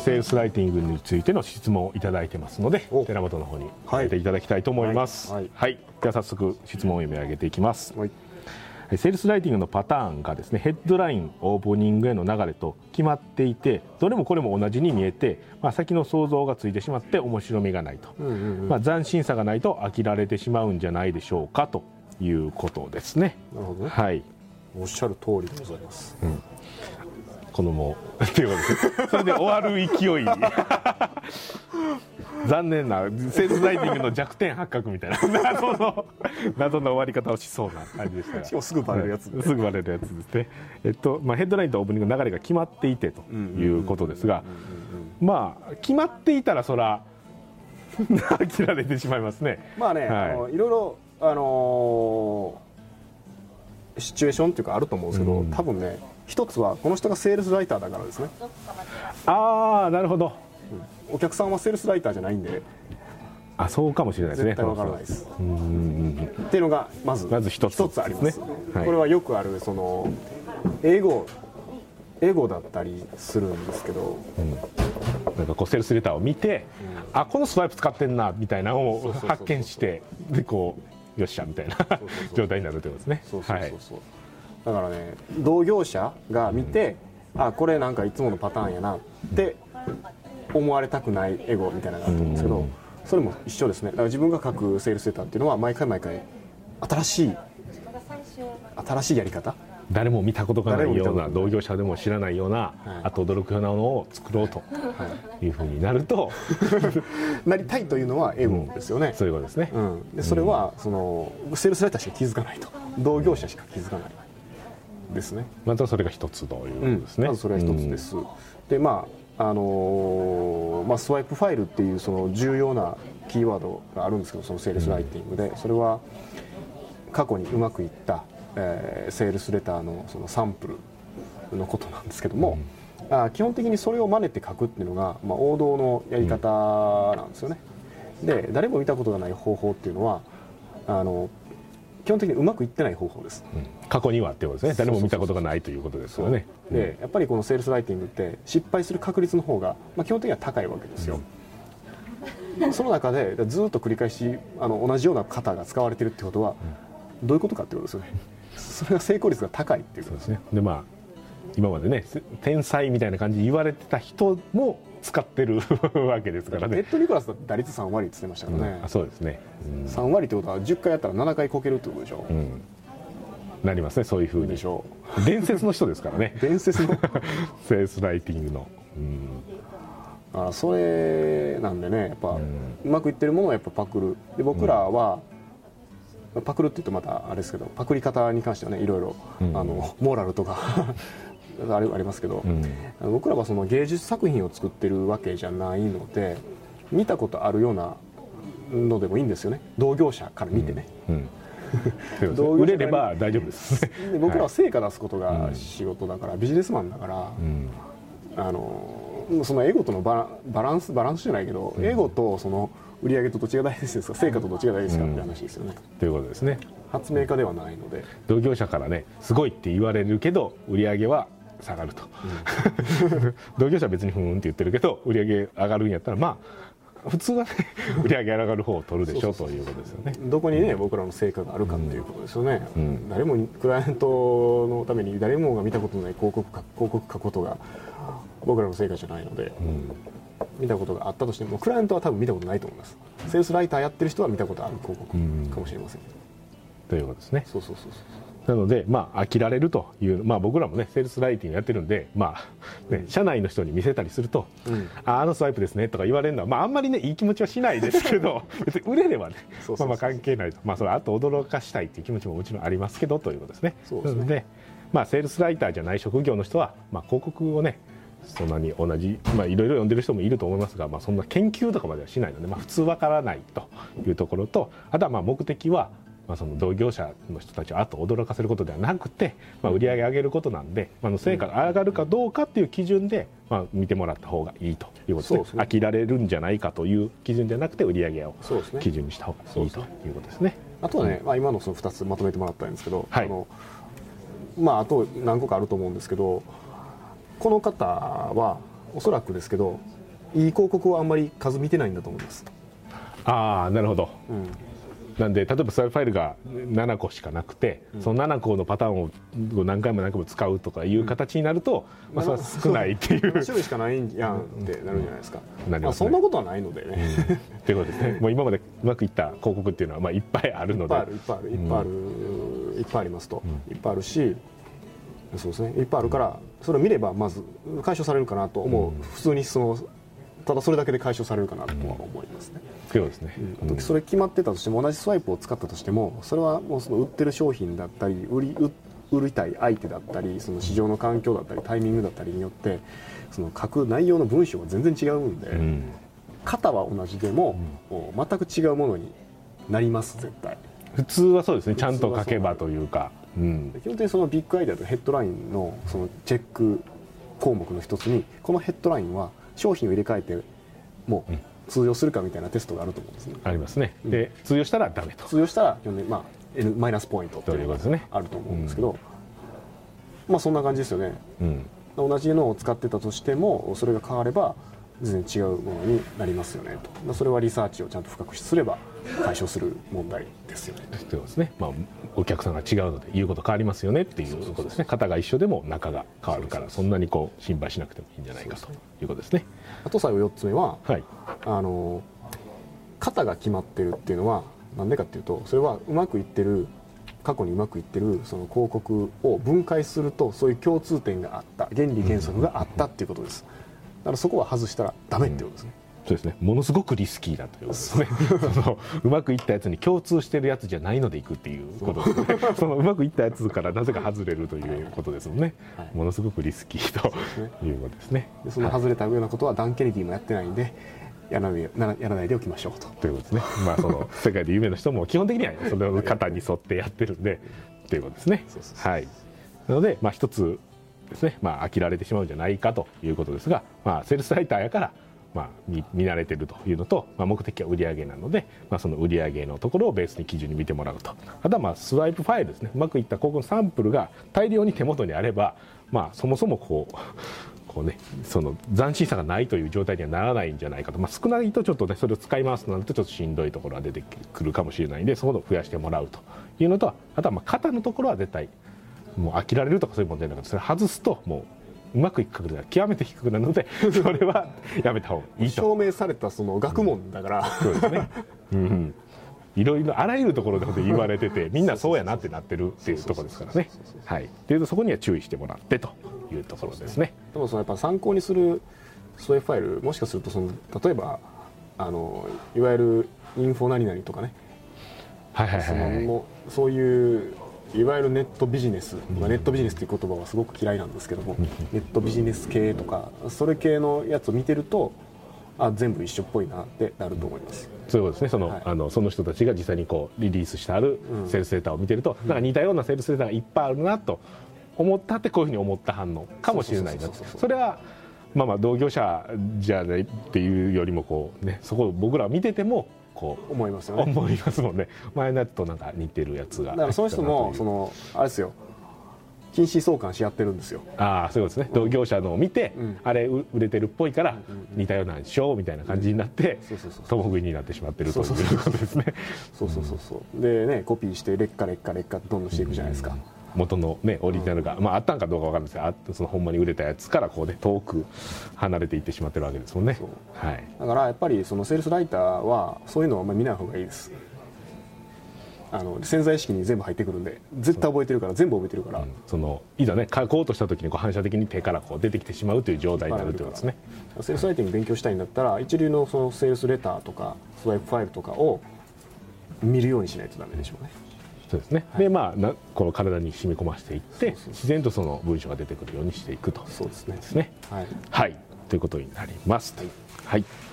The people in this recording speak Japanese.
セールスライティングについての質問をいただいてますのでお。寺本の方にはい。入れていただきたいと思います。はい。はい、では早速質問を読み上げていきます。はい。セールスライティングのパターンがですねヘッドラインオープニングへの流れと決まっていてどれもこれも同じに見えて、まあ、先の想像がついてしまって面白みがないと、うんうんうん。まあ、斬新さがないと飽きられてしまうんじゃないでしょうかということですね。なるほどね。はい。おっしゃる通りでございますこのもうっていうことですそれで終わる勢い。残念なセールスライティングの弱点発覚みたいな。謎の謎の終わり方をしそうな感じでしたが。しかもすぐバレるやつ。はい。すぐバレるやつですね。えっとまあヘッドラインとオープニングの流れが決まっていてということですがまあ決まっていたらそら飽きられてしまいますねまあね、はいあのいろいろあのーシチュエーションっていうかあると思うんですけど、うん多分ね一つはこの人がセールスライターだからですね。ああなるほど。お客さんはセールスライターじゃないんで。あそうかもしれないですね。絶対わからないです。うんうんうんっていうのがまずまず一つあります、ね。はい。これはよくあるその英語英語だったりするんですけど。なんかこうセールスレターを見て、あこのスワイプ使ってんなみたいなのを発見してでこうよっしゃみたいな 状態になるということですね。そうそうはいそう。そう、だからね同業者が見て、あこれなんかいつものパターンやなって思われたくないエゴみたいなのがあると思うんですけど、うん。それも一緒ですね。だから自分が書くセールスレターっていうのは毎回毎回新しい新しいやり方？誰も見たことがないような同業者でも知らないような、はい。あと驚くようなものを作ろうと。はい。いうふうになると、なりたいというのはエゴですよね、そういうことですね、うん、でそれはそのセールスライターしか気づかないと。同業者しか気づかないですね。またそれが一つというですね、まずそれは一つです、でまああのーまあ、スワイプファイルっていうその重要なキーワードがあるんですけどそのセールスライティングで、それは過去にうまくいった、えーセールスレターのそのサンプルのことなんですけども、あ基本的にそれを真似て書くっていうのが、まあ、王道のやり方なんですよね、で誰も見たことがない方法っていうのはあの基本的にうまくいってない方法です。うん。過去にはっていうことですね。誰も見たことがないということですよね。でやっぱりこのセールスライティングって失敗する確率の方が、まあ、基本的には高いわけですよ、その中でずっと繰り返しあの同じような型が使われてるってことは、どういうことかってことですよね。それが成功率が高いっていうことですね。でまあ今までねせ天才みたいな感じで言われてた人も使ってる わけですからね。レッド・ニコラスだって打率3割って言ってましたからね。うん、あ、そうですね、うん。3割ってことは10回やったら7回こけるってことでしょ、うん。なりますねそういうふうに。でしょ伝説の人ですからね。伝説の。セールスライティングの、うん。あそれなんでねやっぱ、うまくいってるものをやっぱパクる。で僕らは、パクるって言うとまたあれですけどパクり方に関してはねいろいろ、うん。あのモラルとかあれありますけど、うん。僕らはその芸術作品を作ってるわけじゃないので見たことあるようなのでもいいんですよね。同業者から見てね、うん。そうですね。同業者売れれば大丈夫です、で僕らは成果出すことうん。が仕事だから、ビジネスマンだから、うん。あのそのエゴとのバラバランスバランスじゃないけど、エゴとその売り上げとどっちが大事ですか？成果とどっちが大事ですかって話ですよね、ということですね。発明家ではないので。同業者からねすごいって言われるけど売り上げは下がると、同業者は別にふーんって言ってるけど売り上げ上がるんやったらまあ普通はね 売り上げ上がる方を取るでしょうということですよね。どこにね僕らの成果があるかっていうことですよね、うん。誰もクライアントのために誰もが見たことのない広告か広告書くことが僕らの成果じゃないので、うん。見たことがあったとしてもクライアントは多分見たことないと思います。セールスライターやってる人は見たことある広告うんかもしれません、ということですね。そうそうそうそうなので、まあ、飽きられるという、まあ、僕らもねセールスライティングやってるんで、まあね、社内の人に見せたりすると、うん。ああのスワイプですねとか言われるのは、まあ、あんまりねいい気持ちはしないですけど 別に売れればねまあまあ関係ないと、まあ、それあと驚かしたいっていう気持ちももちろんありますけどということですね。そうですね。で、まあ、セールスライターじゃない職業の人は、まあ、広告をねそんなに同じ、まあ、いろいろ読んでる人もいると思いますが、まあ、そんな研究とかまではしないので、まあ、普通わからないというところとあとはまあ目的は、まあ、その同業者の人たちをあと驚かせることではなくて、まあ、売り上げ上げることなんで、まあ、成果が上がるかどうかっていう基準で、まあ、見てもらった方がいいということですね。飽きられるんじゃないかという基準じゃなくて売り上げを基準にした方がいいということですね。あとはね、まあ、今のその2つまとめてもらったんですけど、はい。あのまあ、あと何個かあると思うんですけどこの方はおそらくですけどいい広告をあんまり数見てないんだと思います、ああなるほど。うん、なんで例えばスライドファイルが7個しかなくて、その7個のパターンを何回も何回も使うとかいう形になると、まあ、それは少ないっていう。7種類しかないんやんってなるんじゃないですか、まあ、なりますね。そんなことはないのでね、ということですね。もう今までうまくいった広告っていうのはまあいっぱいあるので。いっぱいあるいっぱいあるいっぱいある、いっぱいありますと、いっぱいあるしそうですね。いっぱいあるからそれを見ればまず解消されるかなと思う、普通にそのただそれだけで解消されるかなとは思いますね、というですね、あとそれ決まってたとしても同じスワイプを使ったとしてもそれはもうその売ってる商品だったり売り売売りたい相手だったりその市場の環境だったりタイミングだったりによってその書く内容の文章が全然違うんで、うん。型は同じでも、もう全く違うものになります絶対。普通はそうですね。ちゃんと書けばというか、うん、基本的にそのビッグアイデアとヘッドラインのそのチェック項目の一つにこのヘッドラインは商品を入れ替えてもう通用するかみたいなテストがあると思うんですね。ありますね、で通用したらダメと。通用したらまあ N マイナスポイントっていうのがということですね。あると思うんですけど、まあそんな感じですよね。うん。同じのを使ってたとしてもそれが変われば全然違うものになりますよねと。まあそれはリサーチをちゃんと深くすれば解消する問題ですよね。ということですね、まあ、お客さんが違うので言うこと変わりますよねっていうことですね。型が一緒でも中が変わるからそんなにこう心配しなくてもいいんじゃないかということですね。あと最後4つ目ははい。あの型が決まってるっていうのはなんでかっていうとそれはうまくいってる過去にうまくいってるその広告を分解するとそういう共通点があった原理原則があったっていうことです。だからそこは外したらダメっていうことですね、そうですね。ものすごくリスキーだということですね。そのうまくいったやつに共通してるやつじゃないのでいくっていうことですね。そのうまくいったやつからなぜか外れるということですもんね、はい。ものすごくリスキーということですね。でその外れたようなことはダン・ケネディもやってないんでやらないなやらないでおきましょうと。ということですね。まあその世界で有名な人も基本的にはその型に沿ってやってるんでということですね。はい。なのでまあ一つですね。まあ飽きられてしまうんじゃないかということですがまあセールスライターやからまあ、見見慣れてるというのと、まあ、目的は売り上げなので、まあ、その売り上げのところをベースに基準に見てもらうと。あとはまあスワイプファイルですね。うまくいった広告のサンプルが大量に手元にあれば、まあ、そもそもこうこうね、その斬新さがないという状態にはならないんじゃないかと、まあ、少ないとちょっとねそれを使い回すとなるとちょっとしんどいところが出てくるかもしれないんでそこを増やしてもらうというのとあとはまあ型のところは絶対もう飽きられるとかそういう問題なくてそれ外すともううまくいく確率が極めて低くなるので それはやめた方がいいと。証明されたその学問だから、そうですね、うん、いろいろあらゆるところで言われてて みんなそうやなってなってるっていうところですからね。はいっていうとそこには注意してもらってというところですねでもそのやっぱ参考にするそういうファイルもしかするとその例えばあのいわゆるインフォ何々とかねはいはいそのそういういわゆるネットビジネス、まあ、ネットビジネスっていう言葉はすごく嫌いなんですけども、ネットビジネス系とかそれ系のやつを見てるとあ全部一緒っぽいなってなると思います、そういうことですね。その,、はい。あのその人たちが実際にこうリリースしてあるうん。セールスデータを見てると、なんか似たようなセールスデータがいっぱいあるなと思ったってこういうふうに思った反応かもしれないなそれはまあまあ同業者じゃないっていうよりもこうねそこを僕ら見ててもこう。思いますよね。思いますもんね。前のやつとなんか似てるやつが。だからその人もそのあれですよ。禁止相関し合ってるんですよ。ああそういうことですね。同業者のを見て、うん。あれう売れてるっぽいからうんうん似たようなんでしょうみたいな感じになって共食いになってしまってるということですね。そうそうそうそう。でねコピーして劣化劣化劣化どんどんしていくじゃないですか、元のねオリジナルが、まああったんかどうかわかんないですけどあそのほんまに売れたやつからこうね遠く離れていってしまってるわけですもんね。はい。だからやっぱりそのセールスライターはそういうのはあんまり見ない方がいいです。あの潜在意識に全部入ってくるんで絶対覚えてるから全部覚えてるから、そのいざね書こうとした時にこう反射的に手からこう出てきてしまうという状態になるとい。うことですね。セールスライティング勉強したいんだったら一流のそのセールスレターとかスワイプファイルとかを見るようにしないとダメでしょうねそうですね、でまあなこの体に染み込ませていって自然とその文章が出てくるようにしていくと。そうですね。ですね。はい。はい。ということになります。はい。はい